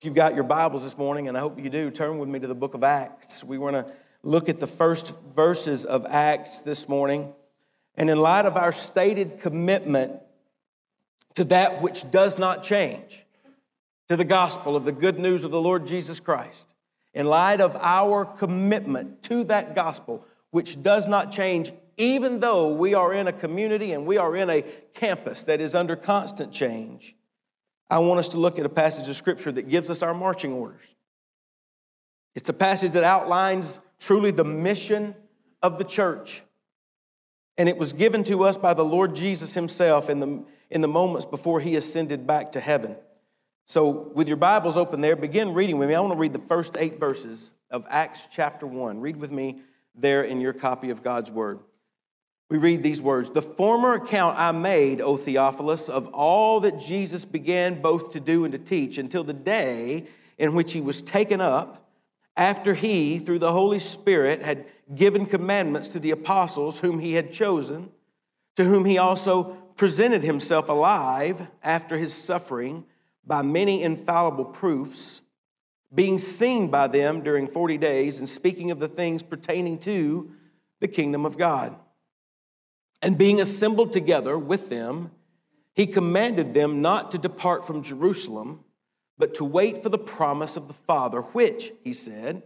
If you've got your Bibles this morning, and I hope you do, turn with me to the book of Acts. We want to look at the first verses of Acts this morning. And in light of our stated commitment to that which does not change, to the gospel of the good news of the Lord Jesus Christ, in light of our commitment to that gospel, which does not change, even though we are in a community and we are in a campus that is under constant change, I want us to look at a passage of scripture that gives us our marching orders. It's a passage that outlines truly the mission of the church. And it was given to us by the Lord Jesus himself in the, in the moments before he ascended back to heaven. So, with your Bibles open there, begin reading with me. I want to read the first eight verses of Acts chapter 1. Read with me there in your copy of God's Word we read these words The former account I made, O Theophilus, of all that Jesus began both to do and to teach until the day in which he was taken up, after he, through the Holy Spirit, had given commandments to the apostles whom he had chosen, to whom he also presented himself alive after his suffering by many infallible proofs, being seen by them during 40 days, and speaking of the things pertaining to the kingdom of God. And being assembled together with them, he commanded them not to depart from Jerusalem, but to wait for the promise of the Father, which, he said,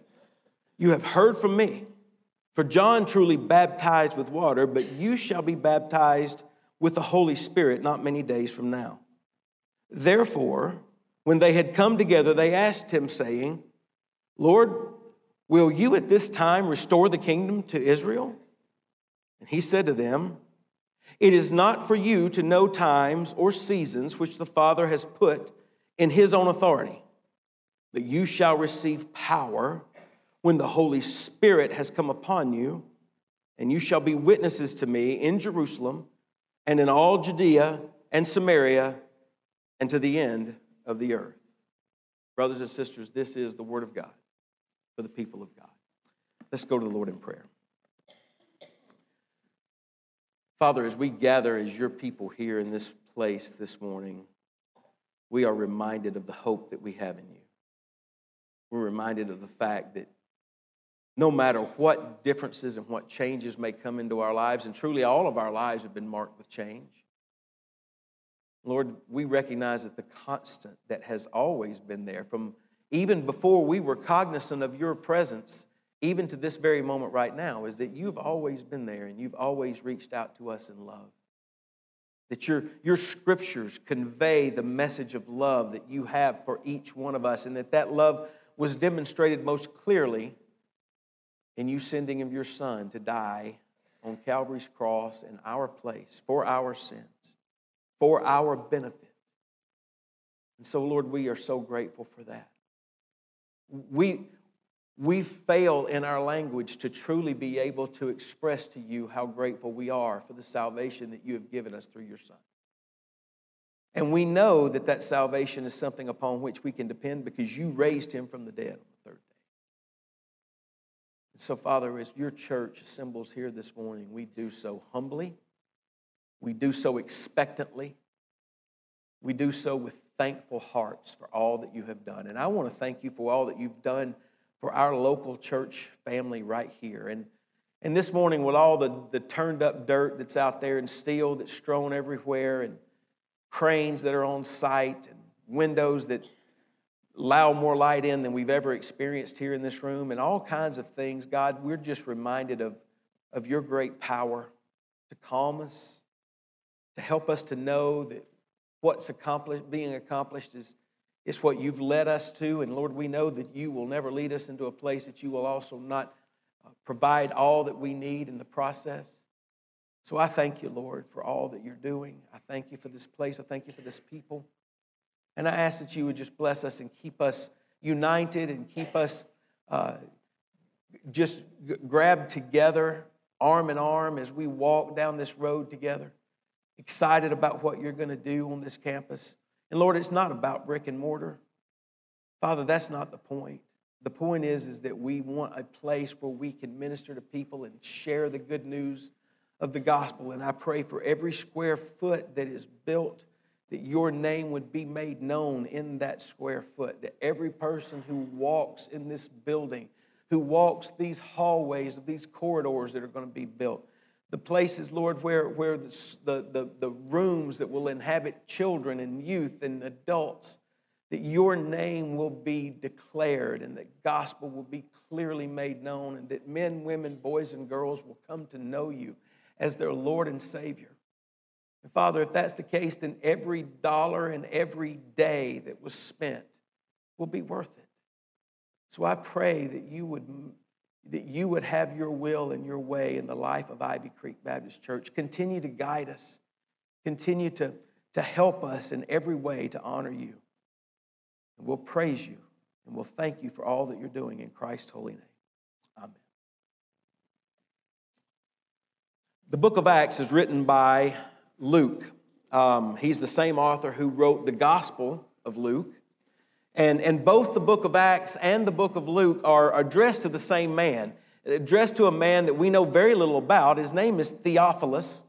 you have heard from me. For John truly baptized with water, but you shall be baptized with the Holy Spirit not many days from now. Therefore, when they had come together, they asked him, saying, Lord, will you at this time restore the kingdom to Israel? And he said to them, It is not for you to know times or seasons which the Father has put in his own authority, but you shall receive power when the Holy Spirit has come upon you, and you shall be witnesses to me in Jerusalem and in all Judea and Samaria and to the end of the earth. Brothers and sisters, this is the word of God for the people of God. Let's go to the Lord in prayer. Father, as we gather as your people here in this place this morning, we are reminded of the hope that we have in you. We're reminded of the fact that no matter what differences and what changes may come into our lives, and truly all of our lives have been marked with change, Lord, we recognize that the constant that has always been there, from even before we were cognizant of your presence, even to this very moment right now, is that you've always been there and you've always reached out to us in love. That your, your scriptures convey the message of love that you have for each one of us, and that that love was demonstrated most clearly in you sending of your Son to die on Calvary's cross in our place for our sins, for our benefit. And so, Lord, we are so grateful for that. We, we fail in our language to truly be able to express to you how grateful we are for the salvation that you have given us through your Son. And we know that that salvation is something upon which we can depend because you raised him from the dead on the third day. And so, Father, as your church assembles here this morning, we do so humbly, we do so expectantly, we do so with thankful hearts for all that you have done. And I want to thank you for all that you've done for our local church family right here. And, and this morning, with all the, the turned up dirt that's out there and steel that's strewn everywhere, and cranes that are on site, and windows that allow more light in than we've ever experienced here in this room, and all kinds of things, God, we're just reminded of, of your great power to calm us, to help us to know that what's accomplished, being accomplished is it's what you've led us to. And Lord, we know that you will never lead us into a place that you will also not uh, provide all that we need in the process. So I thank you, Lord, for all that you're doing. I thank you for this place. I thank you for this people. And I ask that you would just bless us and keep us united and keep us uh, just g- grabbed together, arm in arm, as we walk down this road together, excited about what you're going to do on this campus. And Lord, it's not about brick and mortar. Father, that's not the point. The point is, is that we want a place where we can minister to people and share the good news of the gospel. And I pray for every square foot that is built, that your name would be made known in that square foot, that every person who walks in this building, who walks these hallways of these corridors that are going to be built, the places, Lord, where, where the, the, the, rooms that will inhabit children and youth and adults, that your name will be declared and that gospel will be clearly made known and that men, women, boys, and girls will come to know you as their Lord and Savior. And Father, if that's the case, then every dollar and every day that was spent will be worth it. So I pray that you would, that you would have your will and your way in the life of Ivy Creek Baptist Church. Continue to guide us, continue to, to help us in every way to honor you. And we'll praise you and we'll thank you for all that you're doing in Christ's holy name. Amen. The book of Acts is written by Luke. Um, he's the same author who wrote the Gospel of Luke. And, and both the book of Acts and the book of Luke are addressed to the same man, addressed to a man that we know very little about. His name is Theophilus.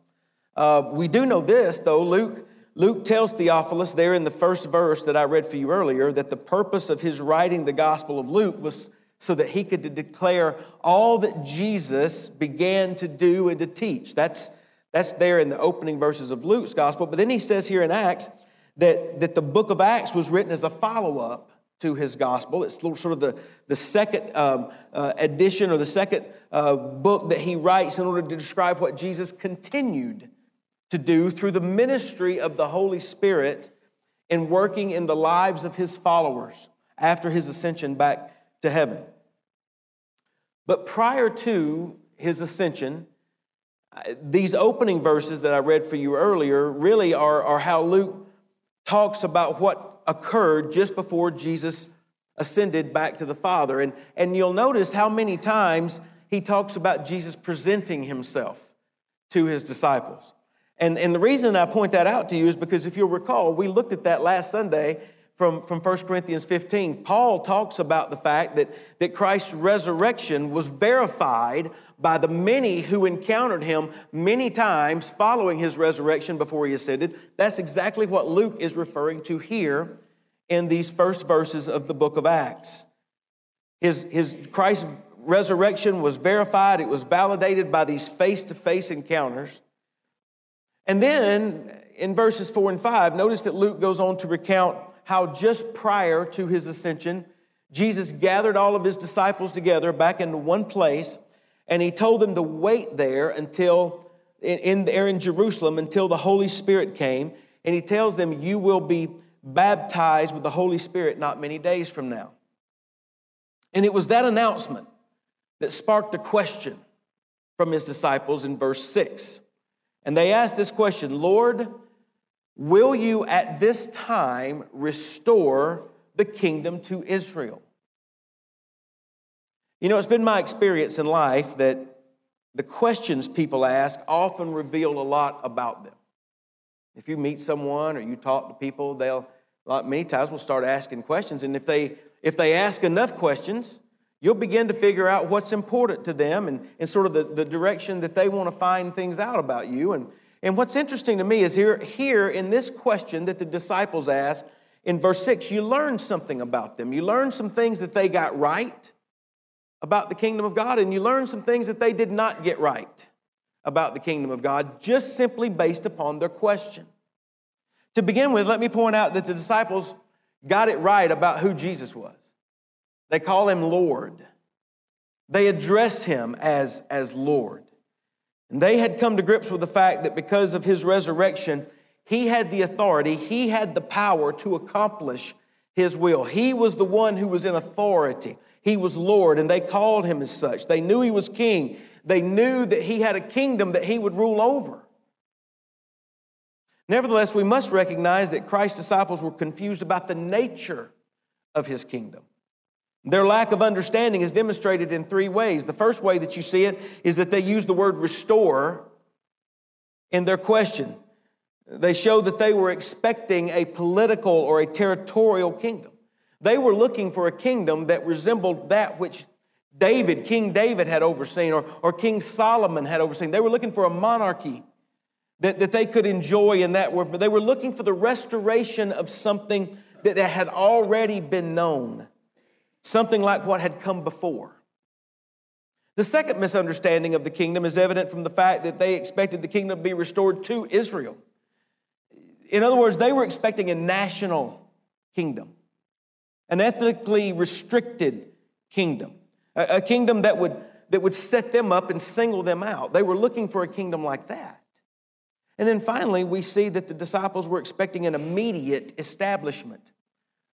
Uh, we do know this, though. Luke, Luke tells Theophilus there in the first verse that I read for you earlier that the purpose of his writing the Gospel of Luke was so that he could declare all that Jesus began to do and to teach. That's, that's there in the opening verses of Luke's gospel. But then he says here in Acts that, that the book of Acts was written as a follow up to his gospel. It's sort of the, the second um, uh, edition or the second uh, book that he writes in order to describe what Jesus continued to do through the ministry of the Holy Spirit in working in the lives of his followers after his ascension back to heaven. But prior to his ascension, these opening verses that I read for you earlier really are, are how Luke talks about what occurred just before Jesus ascended back to the Father. And, and you'll notice how many times he talks about Jesus presenting himself to his disciples. And, and the reason I point that out to you is because if you'll recall, we looked at that last Sunday from, from 1 Corinthians 15. Paul talks about the fact that, that Christ's resurrection was verified by the many who encountered him many times following his resurrection before he ascended. That's exactly what Luke is referring to here in these first verses of the book of Acts. His, his Christ's resurrection was verified, it was validated by these face to face encounters. And then in verses four and five, notice that Luke goes on to recount how just prior to his ascension, Jesus gathered all of his disciples together back into one place and he told them to wait there until, in, there in Jerusalem, until the Holy Spirit came. And he tells them, You will be baptized with the Holy Spirit not many days from now. And it was that announcement that sparked a question from his disciples in verse 6. And they asked this question Lord, will you at this time restore the kingdom to Israel? You know, it's been my experience in life that the questions people ask often reveal a lot about them. If you meet someone or you talk to people, they'll, like many times, will start asking questions. And if they, if they ask enough questions, you'll begin to figure out what's important to them and, and sort of the, the direction that they want to find things out about you. And, and what's interesting to me is here, here in this question that the disciples ask in verse 6, you learn something about them. You learn some things that they got right about the kingdom of God, and you learn some things that they did not get right about the kingdom of God, just simply based upon their question. To begin with, let me point out that the disciples got it right about who Jesus was. They call him Lord. They address him as, as Lord. And they had come to grips with the fact that because of his resurrection, he had the authority, he had the power to accomplish his will. He was the one who was in authority he was Lord, and they called him as such. They knew he was king. They knew that he had a kingdom that he would rule over. Nevertheless, we must recognize that Christ's disciples were confused about the nature of his kingdom. Their lack of understanding is demonstrated in three ways. The first way that you see it is that they use the word restore in their question. They show that they were expecting a political or a territorial kingdom. They were looking for a kingdom that resembled that which David, King David, had overseen, or, or King Solomon had overseen. They were looking for a monarchy that, that they could enjoy in that world, but they were looking for the restoration of something that had already been known, something like what had come before. The second misunderstanding of the kingdom is evident from the fact that they expected the kingdom to be restored to Israel. In other words, they were expecting a national kingdom, an ethnically restricted kingdom, a, kingdom that would, that would set them up and single them out. They were looking for a kingdom like that. And then finally, we see that the disciples were expecting an immediate establishment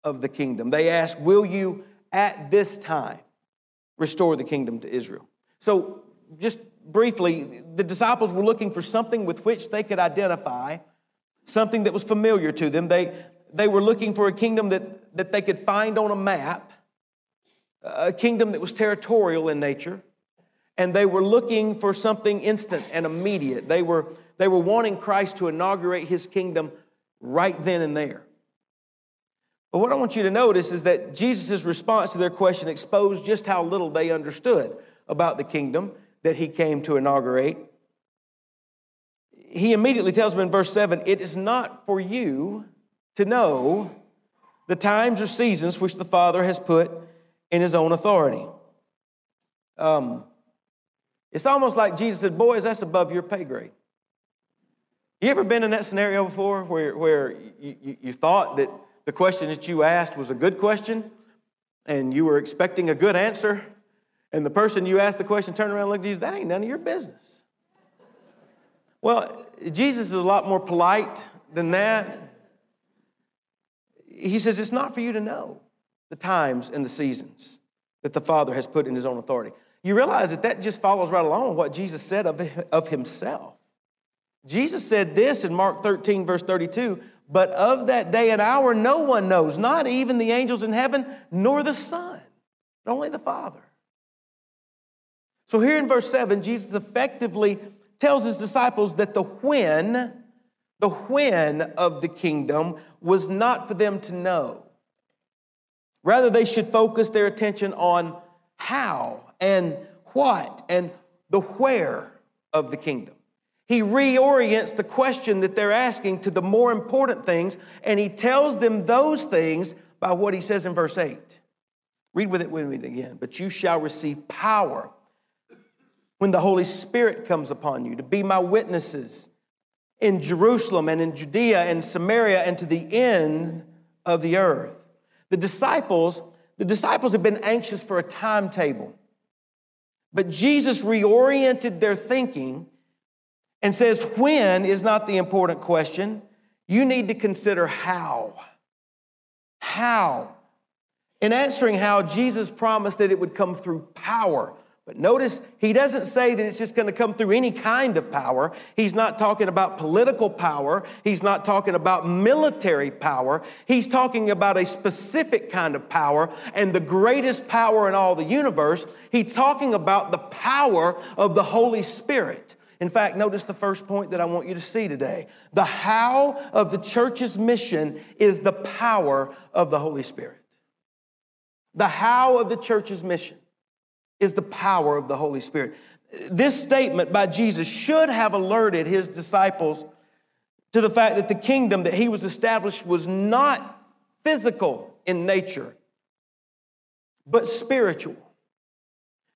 of the kingdom. They asked, Will you at this time restore the kingdom to Israel? So, just briefly, the disciples were looking for something with which they could identify, something that was familiar to them. They, they were looking for a kingdom that, that they could find on a map, a kingdom that was territorial in nature, and they were looking for something instant and immediate. They were, they were wanting Christ to inaugurate his kingdom right then and there. But what I want you to notice is that Jesus' response to their question exposed just how little they understood about the kingdom that he came to inaugurate. He immediately tells them in verse 7 It is not for you to know the times or seasons which the Father has put in his own authority. Um, it's almost like Jesus said, Boys, that's above your pay grade. You ever been in that scenario before where, where you, you, you thought that the question that you asked was a good question and you were expecting a good answer, and the person you asked the question turned around and looked at you, that ain't none of your business. Well, Jesus is a lot more polite than that. He says, It's not for you to know the times and the seasons that the Father has put in His own authority. You realize that that just follows right along with what Jesus said of, of Himself. Jesus said this in Mark 13, verse 32 but of that day and hour, no one knows, not even the angels in heaven, nor the Son, but only the Father. So here in verse 7, Jesus effectively tells his disciples that the when, the when of the kingdom was not for them to know. Rather, they should focus their attention on how and what and the where of the kingdom. He reorients the question that they're asking to the more important things, and he tells them those things by what he says in verse 8. Read with it with me again. But you shall receive power when the Holy Spirit comes upon you to be my witnesses in Jerusalem and in Judea and Samaria and to the end of the earth. The disciples, the disciples have been anxious for a timetable. But Jesus reoriented their thinking and says, when is not the important question. You need to consider how. How. In answering how, Jesus promised that it would come through power. But notice, he doesn't say that it's just going to come through any kind of power. He's not talking about political power. He's not talking about military power. He's talking about a specific kind of power and the greatest power in all the universe. He's talking about the power of the Holy Spirit. In fact, notice the first point that I want you to see today. The how of the church's mission is the power of the Holy Spirit. The how of the church's mission is the power of the Holy Spirit. This statement by Jesus should have alerted his disciples to the fact that the kingdom that he was established was not physical in nature, but spiritual.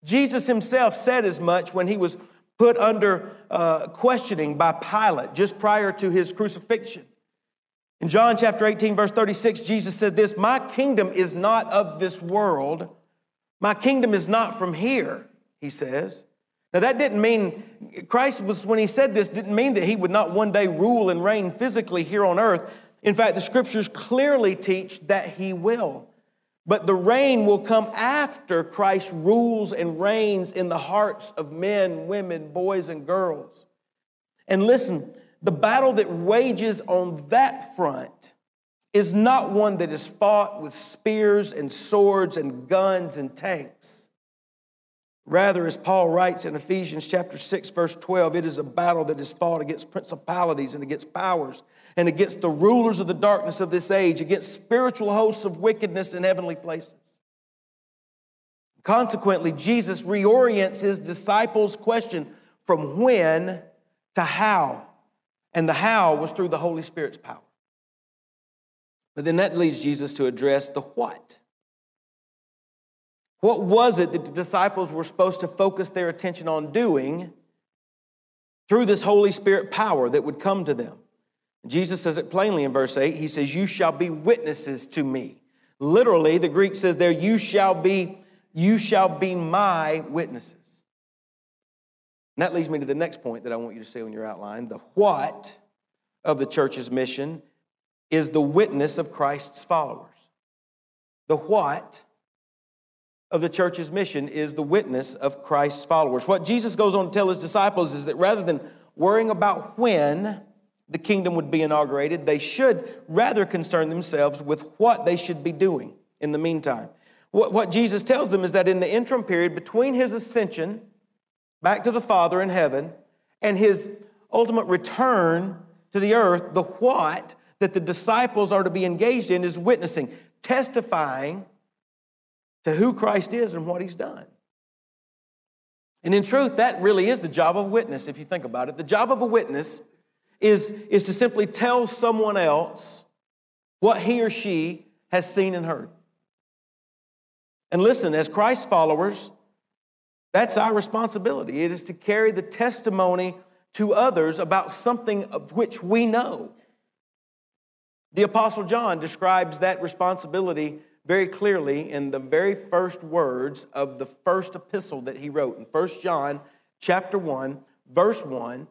Jesus himself said as much when he was put under uh, questioning by Pilate just prior to his crucifixion. In John chapter 18, verse 36, Jesus said this My kingdom is not of this world. My kingdom is not from here, he says. Now, that didn't mean, Christ was, when he said this, didn't mean that he would not one day rule and reign physically here on earth. In fact, the scriptures clearly teach that he will. But the reign will come after Christ rules and reigns in the hearts of men, women, boys, and girls. And listen, the battle that wages on that front is not one that is fought with spears and swords and guns and tanks. Rather, as Paul writes in Ephesians chapter 6, verse 12, it is a battle that is fought against principalities and against powers and against the rulers of the darkness of this age, against spiritual hosts of wickedness in heavenly places. Consequently, Jesus reorients his disciples' question from when to how. And the how was through the Holy Spirit's power. But then that leads Jesus to address the what. What was it that the disciples were supposed to focus their attention on doing through this Holy Spirit power that would come to them? Jesus says it plainly in verse 8. He says, You shall be witnesses to me. Literally, the Greek says there, You shall be, you shall be my witnesses. And that leads me to the next point that I want you to say on your outline. The what of the church's mission is the witness of Christ's followers. The what of the church's mission is the witness of Christ's followers. What Jesus goes on to tell his disciples is that rather than worrying about when the kingdom would be inaugurated, they should rather concern themselves with what they should be doing in the meantime. What, Jesus tells them is that in the interim period between his ascension back to the Father in heaven and his ultimate return to the earth, the what that the disciples are to be engaged in is witnessing, testifying to who Christ is and what he's done. And in truth, that really is the job of a witness, if you think about it. The job of a witness is, is to simply tell someone else what he or she has seen and heard. And listen, as Christ followers, that's our responsibility. It is to carry the testimony to others about something of which we know. The Apostle John describes that responsibility very clearly in the very first words of the first epistle that he wrote in 1 John chapter 1 verse 1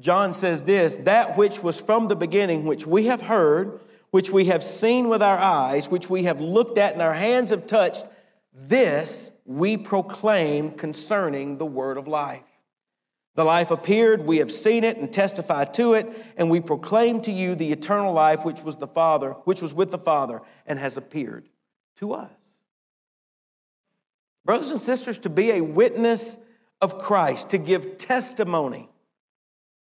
John says this that which was from the beginning which we have heard which we have seen with our eyes which we have looked at and our hands have touched this we proclaim concerning the word of life the life appeared we have seen it and testified to it and we proclaim to you the eternal life which was the father which was with the father and has appeared to us. Brothers and sisters, to be a witness of Christ, to give testimony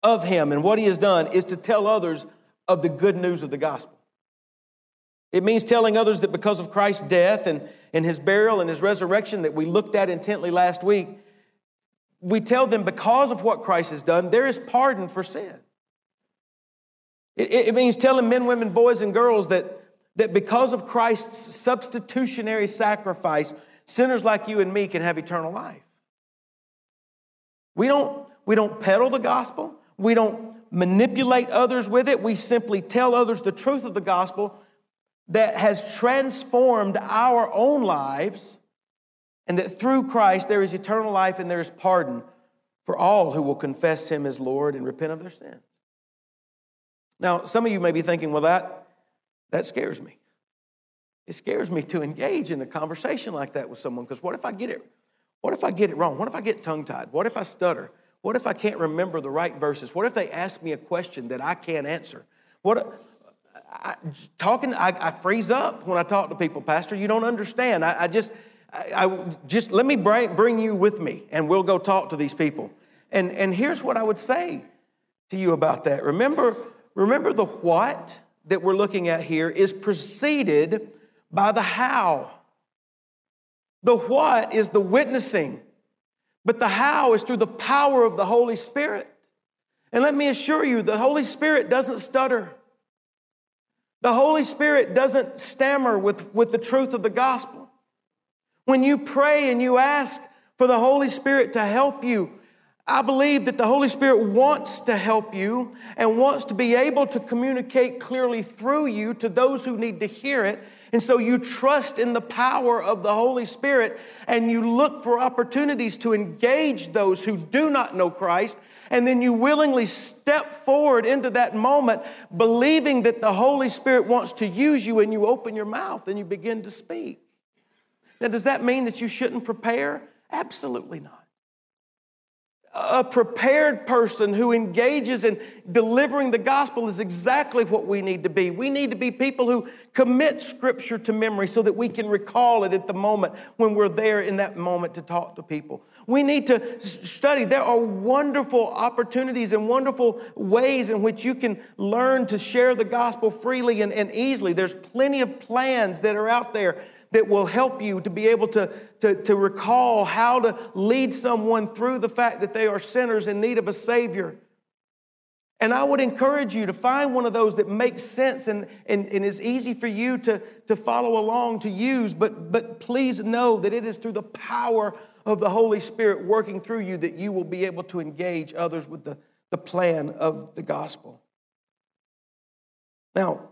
of Him and what He has done, is to tell others of the good news of the gospel. It means telling others that because of Christ's death and, and His burial and His resurrection that we looked at intently last week, we tell them because of what Christ has done, there is pardon for sin. It, it means telling men, women, boys, and girls that that because of Christ's substitutionary sacrifice, sinners like you and me can have eternal life. We don't, we don't peddle the gospel, we don't manipulate others with it. We simply tell others the truth of the gospel that has transformed our own lives, and that through Christ there is eternal life and there is pardon for all who will confess Him as Lord and repent of their sins. Now, some of you may be thinking, well, that that scares me. It scares me to engage in a conversation like that with someone because what if I get it? What if I get it wrong? What if I get tongue tied? What if I stutter? What if I can't remember the right verses? What if they ask me a question that I can't answer? What I, talking? I, I, freeze up when I talk to people, Pastor. You don't understand. I, I just, I, just let me bring, bring you with me, and we'll go talk to these people. And and here's what I would say to you about that. Remember, remember the what that we're looking at here is preceded by the how. The what is the witnessing, but the how is through the power of the Holy Spirit. And let me assure you, the Holy Spirit doesn't stutter. The Holy Spirit doesn't stammer with, with the truth of the gospel. When you pray and you ask for the Holy Spirit to help you, I believe that the Holy Spirit wants to help you and wants to be able to communicate clearly through you to those who need to hear it. And so you trust in the power of the Holy Spirit and you look for opportunities to engage those who do not know Christ. And then you willingly step forward into that moment, believing that the Holy Spirit wants to use you, and you open your mouth and you begin to speak. Now, does that mean that you shouldn't prepare? Absolutely not a prepared person who engages in delivering the gospel is exactly what we need to be. We need to be people who commit scripture to memory so that we can recall it at the moment when we're there in that moment to talk to people. We need to study. There are wonderful opportunities and wonderful ways in which you can learn to share the gospel freely and, and easily. There's plenty of plans that are out there that will help you to be able to, to, to recall how to lead someone through the fact that they are sinners in need of a Savior. And I would encourage you to find one of those that makes sense and, and, and is easy for you to, to follow along, to use. But, but please know that it is through the power of the Holy Spirit working through you that you will be able to engage others with the, the plan of the gospel. Now,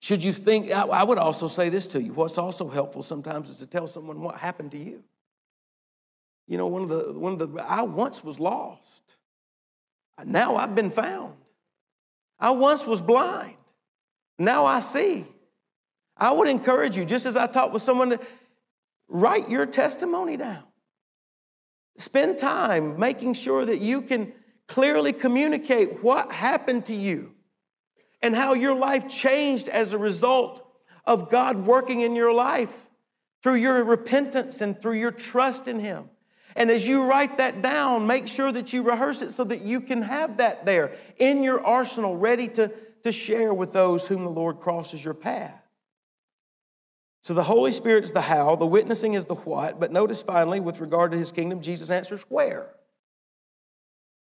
should you think, I would also say this to you. What's also helpful sometimes is to tell someone what happened to you. You know, one of the, one of the, I once was lost. Now I've been found. I once was blind. Now I see. I would encourage you, just as I talked with someone, to write your testimony down. Spend time making sure that you can clearly communicate what happened to you and how your life changed as a result of God working in your life through your repentance and through your trust in Him. And as you write that down, make sure that you rehearse it so that you can have that there in your arsenal, ready to, to share with those whom the Lord crosses your path. So the Holy Spirit is the how, the witnessing is the what, but notice finally, with regard to his kingdom, Jesus answers where.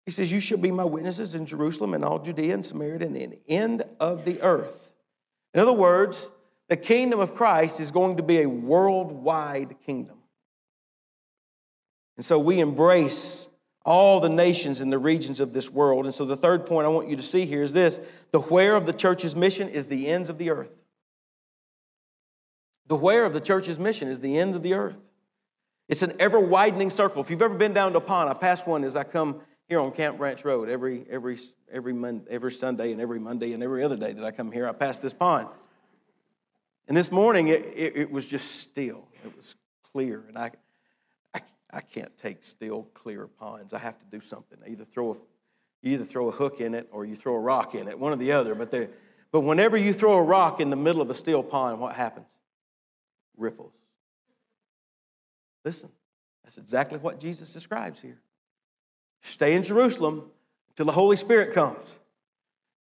He says, You shall be my witnesses in Jerusalem and all Judea and Samaria and the end of the earth. In other words, the kingdom of Christ is going to be a worldwide kingdom. And so we embrace all the nations and the regions of this world. And so the third point I want you to see here is this the where of the church's mission is the ends of the earth. The where of the church's mission is the end of the earth. It's an ever widening circle. If you've ever been down to a pond, I pass one as I come here on Camp Branch Road every, every, every, Monday, every Sunday and every Monday and every other day that I come here. I pass this pond. And this morning, it, it, it was just still. It was clear. And I, I can't take still, clear ponds. I have to do something. I either throw a, you either throw a hook in it or you throw a rock in it, one or the other. But, but whenever you throw a rock in the middle of a still pond, what happens? Ripples. Listen, that's exactly what Jesus describes here. Stay in Jerusalem until the Holy Spirit comes.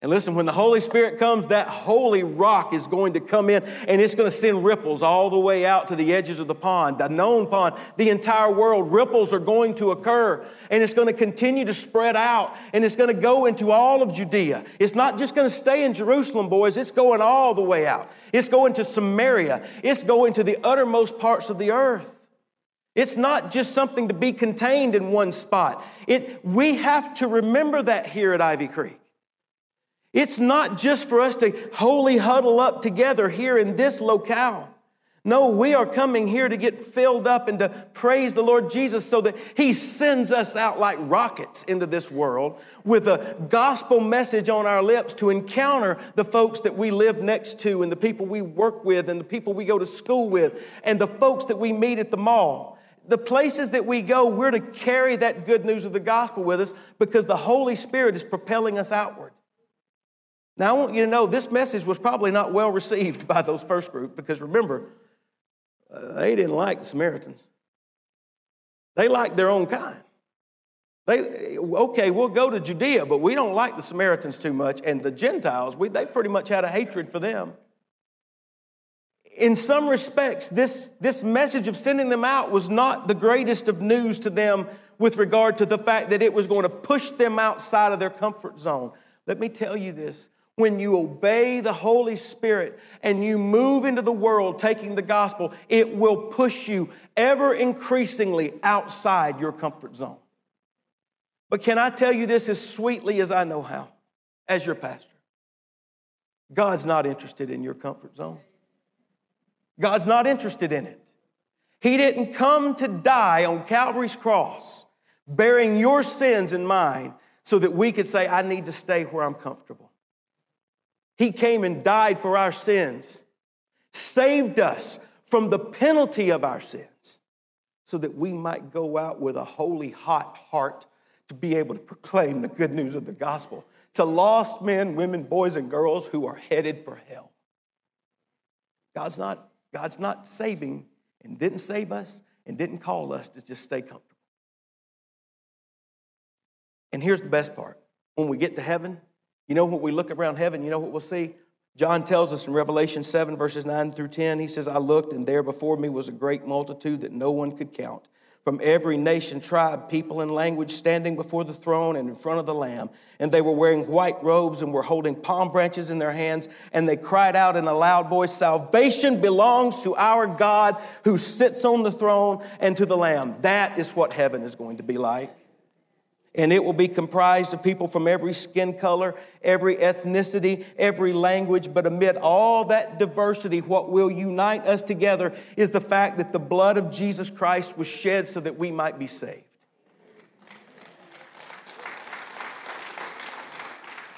And listen, when the Holy Spirit comes, that holy rock is going to come in and it's going to send ripples all the way out to the edges of the pond, the known pond, the entire world. Ripples are going to occur and it's going to continue to spread out and it's going to go into all of Judea. It's not just going to stay in Jerusalem, boys, it's going all the way out. It's going to Samaria, it's going to the uttermost parts of the earth. It's not just something to be contained in one spot. It, we have to remember that here at Ivy Creek. It's not just for us to wholly huddle up together here in this locale. No, we are coming here to get filled up and to praise the Lord Jesus so that He sends us out like rockets into this world with a gospel message on our lips to encounter the folks that we live next to and the people we work with and the people we go to school with and the folks that we meet at the mall. The places that we go, we're to carry that good news of the gospel with us because the Holy Spirit is propelling us outward. Now, I want you to know this message was probably not well received by those first group because remember, uh, they didn't like the Samaritans. They liked their own kind. They, okay, we'll go to Judea, but we don't like the Samaritans too much. And the Gentiles, we, they pretty much had a hatred for them. In some respects, this, this message of sending them out was not the greatest of news to them with regard to the fact that it was going to push them outside of their comfort zone. Let me tell you this when you obey the Holy Spirit and you move into the world taking the gospel, it will push you ever increasingly outside your comfort zone. But can I tell you this as sweetly as I know how, as your pastor? God's not interested in your comfort zone. God's not interested in it. He didn't come to die on Calvary's cross bearing your sins and mine so that we could say, I need to stay where I'm comfortable. He came and died for our sins, saved us from the penalty of our sins, so that we might go out with a holy, hot heart to be able to proclaim the good news of the gospel to lost men, women, boys, and girls who are headed for hell. God's not, God's not saving and didn't save us and didn't call us to just stay comfortable. And here's the best part when we get to heaven, you know, when we look around heaven, you know what we'll see? John tells us in Revelation 7, verses 9 through 10, he says, I looked, and there before me was a great multitude that no one could count, from every nation, tribe, people, and language standing before the throne and in front of the Lamb. And they were wearing white robes and were holding palm branches in their hands. And they cried out in a loud voice Salvation belongs to our God who sits on the throne and to the Lamb. That is what heaven is going to be like and it will be comprised of people from every skin color, every ethnicity, every language. But amid all that diversity, what will unite us together is the fact that the blood of Jesus Christ was shed so that we might be saved.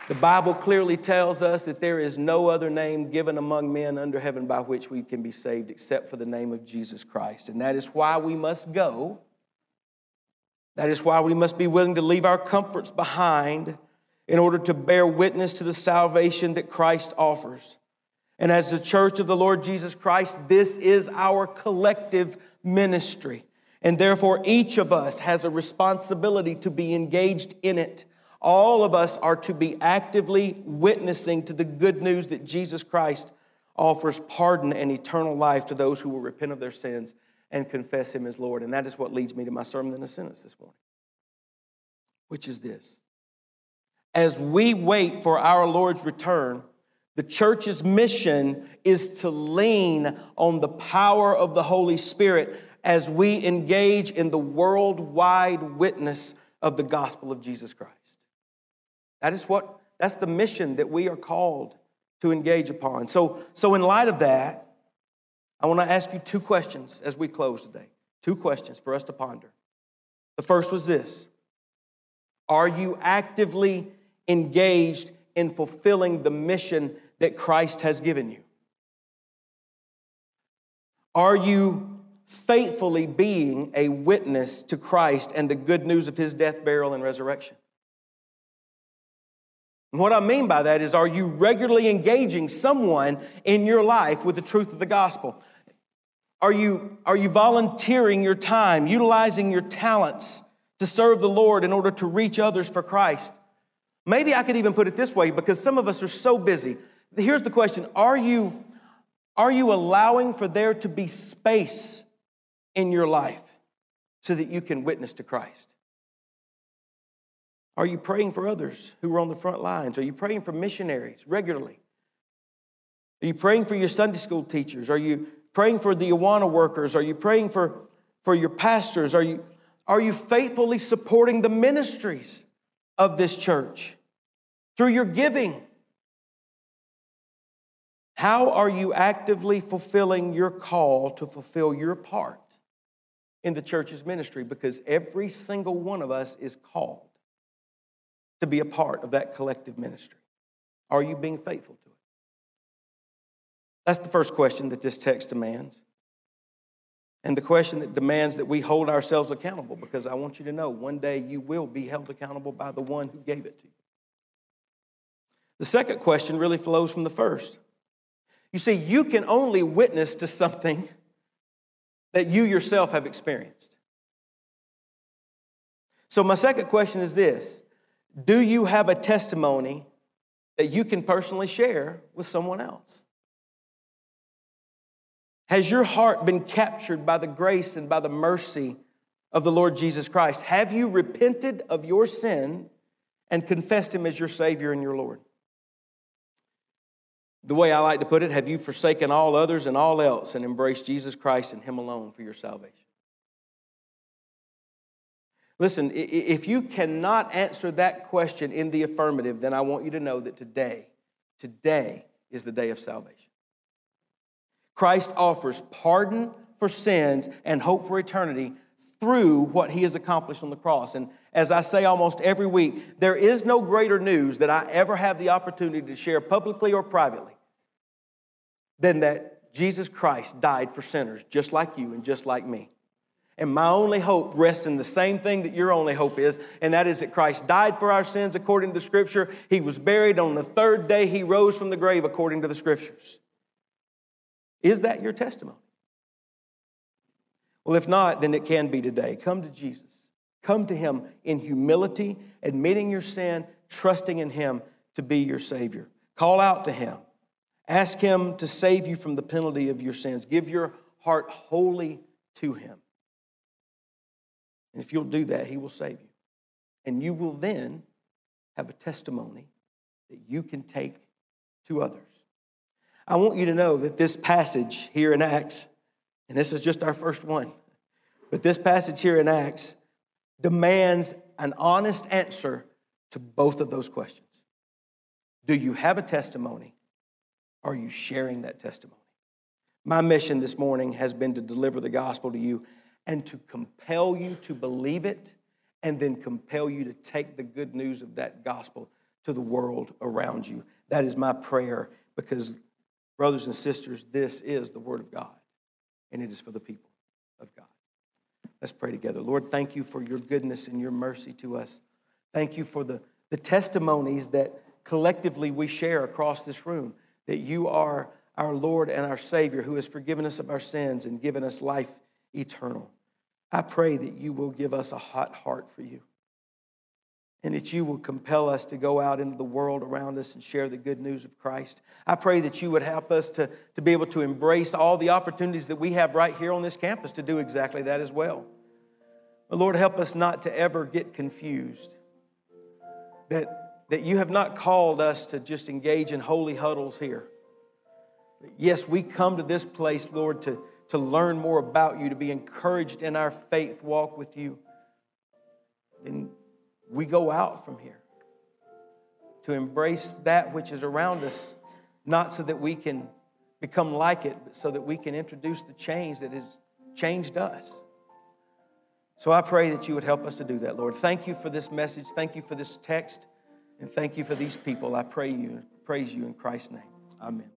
The Bible clearly tells us that there is no other name given among men under heaven by which we can be saved except for the name of Jesus Christ. And that is why we must go that is why we must be willing to leave our comforts behind in order to bear witness to the salvation that Christ offers. And as the church of the Lord Jesus Christ, this is our collective ministry. And therefore, each of us has a responsibility to be engaged in it. All of us are to be actively witnessing to the good news that Jesus Christ offers pardon and eternal life to those who will repent of their sins and confess Him as Lord. And that is what leads me to my sermon in a sentence this morning, which is this. As we wait for our Lord's return, the church's mission is to lean on the power of the Holy Spirit as we engage in the worldwide witness of the gospel of Jesus Christ. That is what that's the mission that we are called to engage upon. So, so in light of that, I want to ask you two questions as we close today. Two questions for us to ponder. The first was this Are you actively engaged in fulfilling the mission that Christ has given you? Are you faithfully being a witness to Christ and the good news of his death, burial, and resurrection? And what I mean by that is, are you regularly engaging someone in your life with the truth of the gospel? Are you, are you volunteering your time, utilizing your talents to serve the Lord in order to reach others for Christ? Maybe I could even put it this way because some of us are so busy. Here's the question Are you, are you allowing for there to be space in your life so that you can witness to Christ? Are you praying for others who are on the front lines? Are you praying for missionaries regularly? Are you praying for your Sunday school teachers? Are you praying for the Awana workers? Are you praying for, for your pastors? Are you, are you faithfully supporting the ministries of this church through your giving? How are you actively fulfilling your call to fulfill your part in the church's ministry? Because every single one of us is called to be a part of that collective ministry. Are you being faithful to it? That's the first question that this text demands. And the question that demands that we hold ourselves accountable because I want you to know one day you will be held accountable by the one who gave it to you. The second question really flows from the first. You see, you can only witness to something that you yourself have experienced. So, my second question is this Do you have a testimony that you can personally share with someone else? Has your heart been captured by the grace and by the mercy of the Lord Jesus Christ? Have you repented of your sin and confessed Him as your Savior and your Lord? The way I like to put it, have you forsaken all others and all else and embraced Jesus Christ and Him alone for your salvation? Listen, if you cannot answer that question in the affirmative, then I want you to know that today, today is the day of salvation. Christ offers pardon for sins and hope for eternity through what he has accomplished on the cross. And as I say almost every week, there is no greater news that I ever have the opportunity to share publicly or privately than that Jesus Christ died for sinners just like you and just like me. And my only hope rests in the same thing that your only hope is, and that is that Christ died for our sins according to Scripture. He was buried on the third day, he rose from the grave according to the Scriptures. Is that your testimony? Well, if not, then it can be today. Come to Jesus. Come to Him in humility, admitting your sin, trusting in Him to be your Savior. Call out to Him. Ask Him to save you from the penalty of your sins. Give your heart wholly to Him. And if you'll do that, He will save you. And you will then have a testimony that you can take to others. I want you to know that this passage here in Acts, and this is just our first one, but this passage here in Acts demands an honest answer to both of those questions. Do you have a testimony? Are you sharing that testimony? My mission this morning has been to deliver the gospel to you and to compel you to believe it and then compel you to take the good news of that gospel to the world around you. That is my prayer because, brothers and sisters, this is the Word of God and it is for the people of God. Let's pray together. Lord, thank you for your goodness and your mercy to us. Thank you for the, the testimonies that collectively we share across this room that you are our Lord and our Savior who has forgiven us of our sins and given us life eternal. I pray that you will give us a hot heart for you and that you will compel us to go out into the world around us and share the good news of Christ. I pray that you would help us to, to be able to embrace all the opportunities that we have right here on this campus to do exactly that as well. But Lord, help us not to ever get confused. That, that you have not called us to just engage in holy huddles here. Yes, we come to this place, Lord, to, to learn more about you, to be encouraged in our faith walk with you. then we go out from here to embrace that which is around us, not so that we can become like it, but so that we can introduce the change that has changed us. So I pray that you would help us to do that, Lord. Thank you for this message. Thank you for this text. And thank you for these people. I pray you, praise you in Christ's name. Amen.